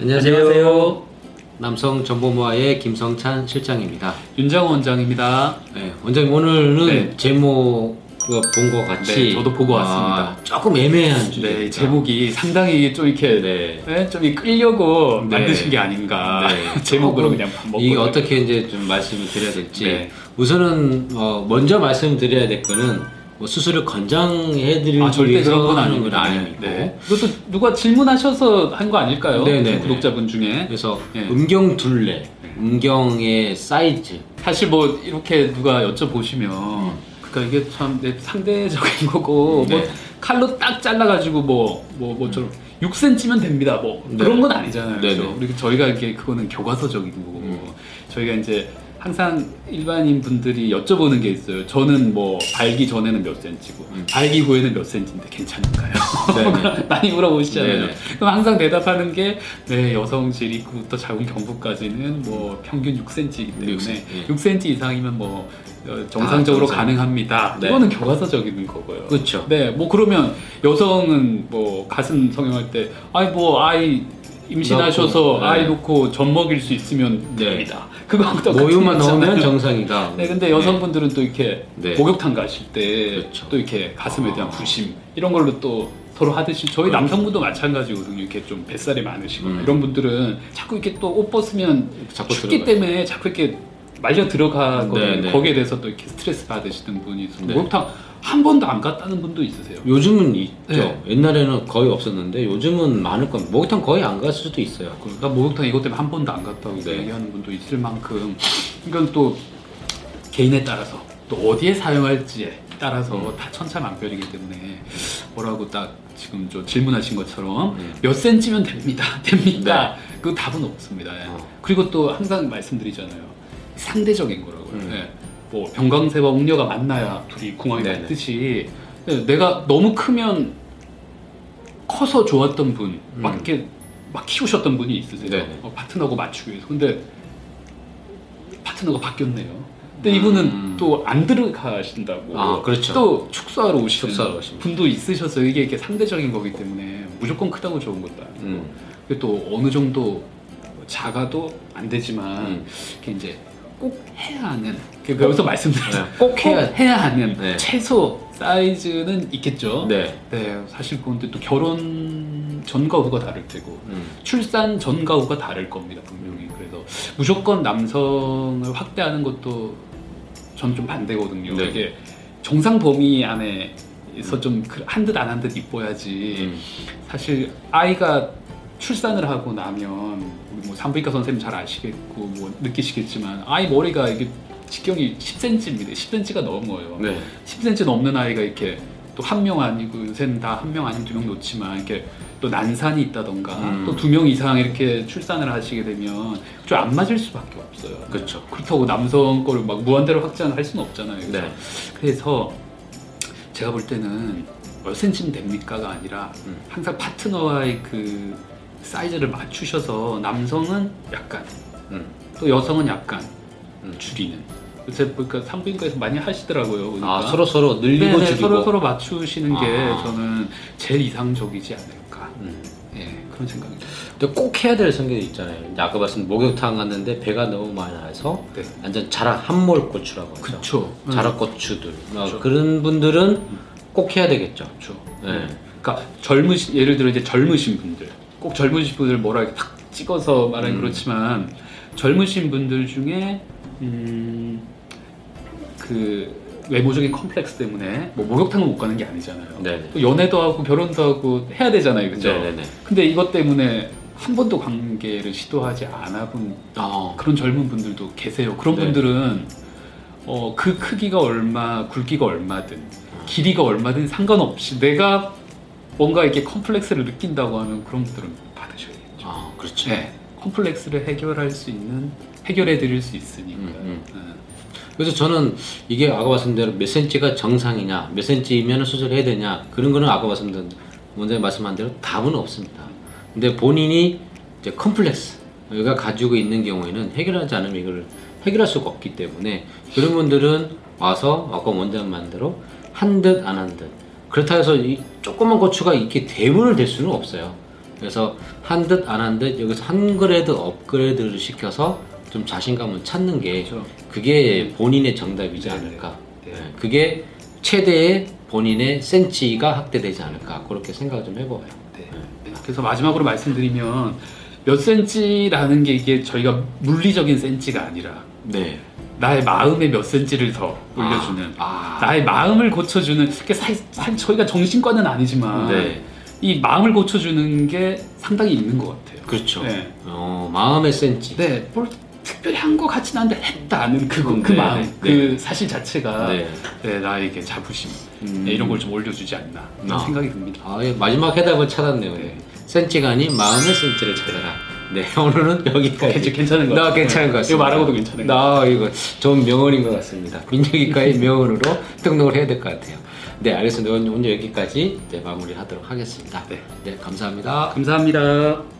안녕하세요. 남성 정보모아의 김성찬 실장입니다. 윤장 원장입니다. 네, 원장님 오늘은 네. 제목 본것 같이 네, 저도 보고 왔습니다. 아, 조금 애매한 주제. 네, 제목이 상당히 좀 이렇게 네. 네, 좀 끌려고 네. 만드신 게 아닌가. 네. 제목으로 그냥 밥 먹고. 이게 어떻게 이제 좀 말씀을 드려야 될지 네. 우선은 어, 먼저 말씀드려야 될 거는 뭐 수술을 권장해드리기 아, 절대 위해서 그런 건 하는 건 아니고 네. 그것도 누가 질문하셔서 한 거 아닐까요? 네, 네, 네. 구독자분 중에. 그래서 네. 음경 둘레, 음경의 사이즈 사실 뭐 이렇게 누가 여쭤보시면 그러니까 이게 참 내 상대적인 거고 네. 뭐 칼로 딱 잘라가지고 뭐 뭐 뭐좀 6cm면 됩니다. 뭐 네. 그런 건 아니잖아요. 네, 그렇죠? 네. 그리고 저희가 이게 그거는 교과서적인 거고 음. 저희가 이제 항상 일반인 분들이 여쭤보는 게 있어요. 저는 뭐 발기 전에는 몇 센치고 음. 발기 후에는 몇 센치인데 괜찮은가요? 네, 많이 물어보시잖아요. 네, 네. 그럼 항상 대답하는 게 네, 여성 질입구부터 자궁 경부까지는 뭐 평균 6cm이기 때문에 6cm, 예. 6cm 이상이면 뭐 어, 정상적으로 아, 정상. 가능합니다. 네. 이거는 교과서적인 거고요. 그렇죠. 네, 뭐 그러면 여성은 뭐 가슴 성형할 때 아이 뭐 아이 임신하셔서 네. 아이 놓고 젖 먹일 수 있으면 네. 됩니다. 똑같은 모유만 거잖아요. 넣으면 정상이다. 네, 근데 여성분들은 또 이렇게 네. 목욕탕 가실 때 또 그렇죠. 이렇게 가슴에 대한 아. 부심 이런 걸로 또 서로 하듯이 저희 그렇죠. 남성분도 마찬가지거든요. 이렇게 좀 뱃살이 많으시거나 음. 이런 분들은 자꾸 이렇게 또 옷 벗으면 자꾸 춥기 들어가요. 때문에 자꾸 이렇게 말려 들어가거든요. 네, 네. 거기에 대해서 또 이렇게 스트레스 받으시는 분이 있어서 네. 목욕탕 한 번도 안 갔다는 분도 있으세요. 요즘은 있죠. 네. 옛날에는 거의 없었는데 요즘은 많을 겁니다. 목욕탕 거의 안 갔을 수도 있어요. 그, 나 목욕탕 이것 때문에 한 번도 안 갔다고 네. 얘기하는 분도 있을 만큼 이건 또 개인에 따라서 또 어디에 사용할지에 따라서 음. 다 천차만별이기 때문에 뭐라고 딱 지금 저 질문하신 것처럼 음. 몇 센치면 됩니다 됩니다 그 답은 없습니다 예. 어. 그리고 또 항상 말씀드리잖아요 상대적인 거라고요 음. 예. 뭐 병강세와 웅녀가 만나야 둘이 궁합이 네네. 맞듯이 예, 내가 너무 크면 커서 좋았던 분, 음. 막 이렇게 막 키우셨던 분이 있으세요. 어, 파트너하고 맞추기 위해서. 근데 파트너가 바뀌었네요. 근데 이분은 음. 또안 들어가신다고. 아, 그렇죠. 또 축소하러 오시는 축소하러. 분도 있으셔서 이게 이렇게 상대적인 거기 때문에 무조건 크다고 좋은 것도 아니고. 음. 또 어느 정도 작아도 안 되지만 음. 이렇게 이제 꼭 해야 하는 그 여기서 말씀드렸어요. 네, 꼭 해야 해야 하는 네. 최소 사이즈는 있겠죠. 네. 네, 사실 그건데 또 결혼 전과 후가 다를 테고 음. 출산 전과 후가 다를 겁니다 분명히. 그래서 무조건 남성을 확대하는 것도 전 좀 반대거든요. 네. 이게 정상 범위 안에서 좀 한듯안한듯 이뻐야지. 음. 사실 아이가 출산을 하고 나면 우리 뭐 산부인과 선생님 잘 아시겠고 뭐 느끼시겠지만 아이 머리가 이게 직경이 10cm입니다. 10cm가 넘어요. 네. 10cm 넘는 아이가 이렇게 또 한 명 아니고 요새는 다 한 명 아니면 두 명 놓지만 이렇게 또 난산이 있다던가 음. 또두 명 이상 이렇게 출산을 하시게 되면 좀 안 맞을 수밖에 없어요. 그렇죠. 그렇다고 남성 거를 막 무한대로 확장할 수는 없잖아요. 그래서, 네. 그래서 제가 볼 때는 몇 센치면 됩니까가 아니라 음. 항상 파트너와의 그 사이즈를 맞추셔서 남성은 약간 음. 또 여성은 약간 음. 줄이는. 요새 보니까 산부인과에서 많이 하시더라고요. 보니까. 아 서로 서로 늘리고 네네, 줄이고. 서로 서로 맞추시는 게 아. 저는 제일 이상적이지 않을까. 음. 예, 그런 생각입니다. 근데 꼭 해야 될 성격이 있잖아요. 이제 아까 말씀 목욕탕 갔는데 배가 너무 많이 나서 네. 완전 자락 함몰 고추라고 하죠. 그쵸. 자락 고추들. 어, 그쵸. 그런 분들은 꼭 해야 되겠죠. 그렇죠. 네. 그러니까 젊으신 예를 들어 이제 젊으신 분들 꼭 젊으신 분들 뭐라 이렇게 탁 찍어서 말하기 음. 그렇지만 젊으신 분들 중에 음 그 외모적인 컴플렉스 때문에 뭐 목욕탕을 못 가는 게 아니잖아요. 네네. 또 연애도 하고 결혼도 하고 해야 되잖아요, 그죠? 네네네. 근데 이것 때문에 한 번도 관계를 시도하지 않아 본 어. 그런 젊은 분들도 계세요. 그런 네. 분들은 어, 그 크기가 얼마, 굵기가 얼마든 길이가 얼마든 상관없이 내가 뭔가 이렇게 컴플렉스를 느낀다고 하면 그런 분들은 받으셔야겠죠. 아, 그렇죠. 네, 컴플렉스를 해결할 수 있는 해결해 드릴 수 있으니까. 음, 네. 그래서 저는 이게 아까 말씀대로 몇 센치가 정상이냐, 몇 센치면 수술해야 되냐 그런 거는 아까 말씀드린 먼저 말씀한 대로 답은 없습니다. 근데 본인이 이제 컴플렉스가 가지고 있는 경우에는 해결하지 않으면 이걸 해결할 수가 없기 때문에 그런 분들은 와서 아까 원장만 대로 한 듯 안 한 듯 그렇다 해서 이 조그만 고추가 이렇게 대문을 댈 수는 없어요. 그래서 한 듯 안 한 듯 여기서 한 그레이드 업그레이드를 시켜서 좀 자신감을 찾는 게 그렇죠. 그게 본인의 정답이지 네, 않을까. 네. 네, 그게 최대의 본인의 센치가 확대되지 않을까 그렇게 생각을 좀 해봐요. 네. 그래서 마지막으로 말씀드리면 몇 센치라는 게 이게 저희가 물리적인 센치가 아니라 네. 나의 마음의 몇 센치를 더 올려주는 아. 나의 마음을 고쳐주는 그 사, 사, 저희가 정신과는 아니지만 네. 이 마음을 고쳐주는 게 상당히 있는 것 같아요. 그렇죠. 네. 어, 마음의 센치. 네, 뭘 특별히 한것 같지는 않은데 했다는 그거, 그 네, 마음, 네. 그 사실 자체가 네. 네, 나에게 자부심 음. 네, 이런 걸 좀 올려주지 않나 아. 생각이 듭니다. 아, 예, 마지막 해답을 찾았네요. 네. 센치가 아닌 마음의 센치를 찾아라. 네, 오늘은 여기까지. 괜찮- 괜찮은 것나 같아요. 괜찮은 것 같습니다. 이거 말하고도 괜찮은 것나 이거 좋은 명언인 것 같습니다. 민혁이과의 명언으로 등록을 해야 될 것 같아요. 네, 알겠습니다. 오늘 오늘 여기까지 이제 마무리하도록 하겠습니다. 네. 네, 감사합니다. 감사합니다.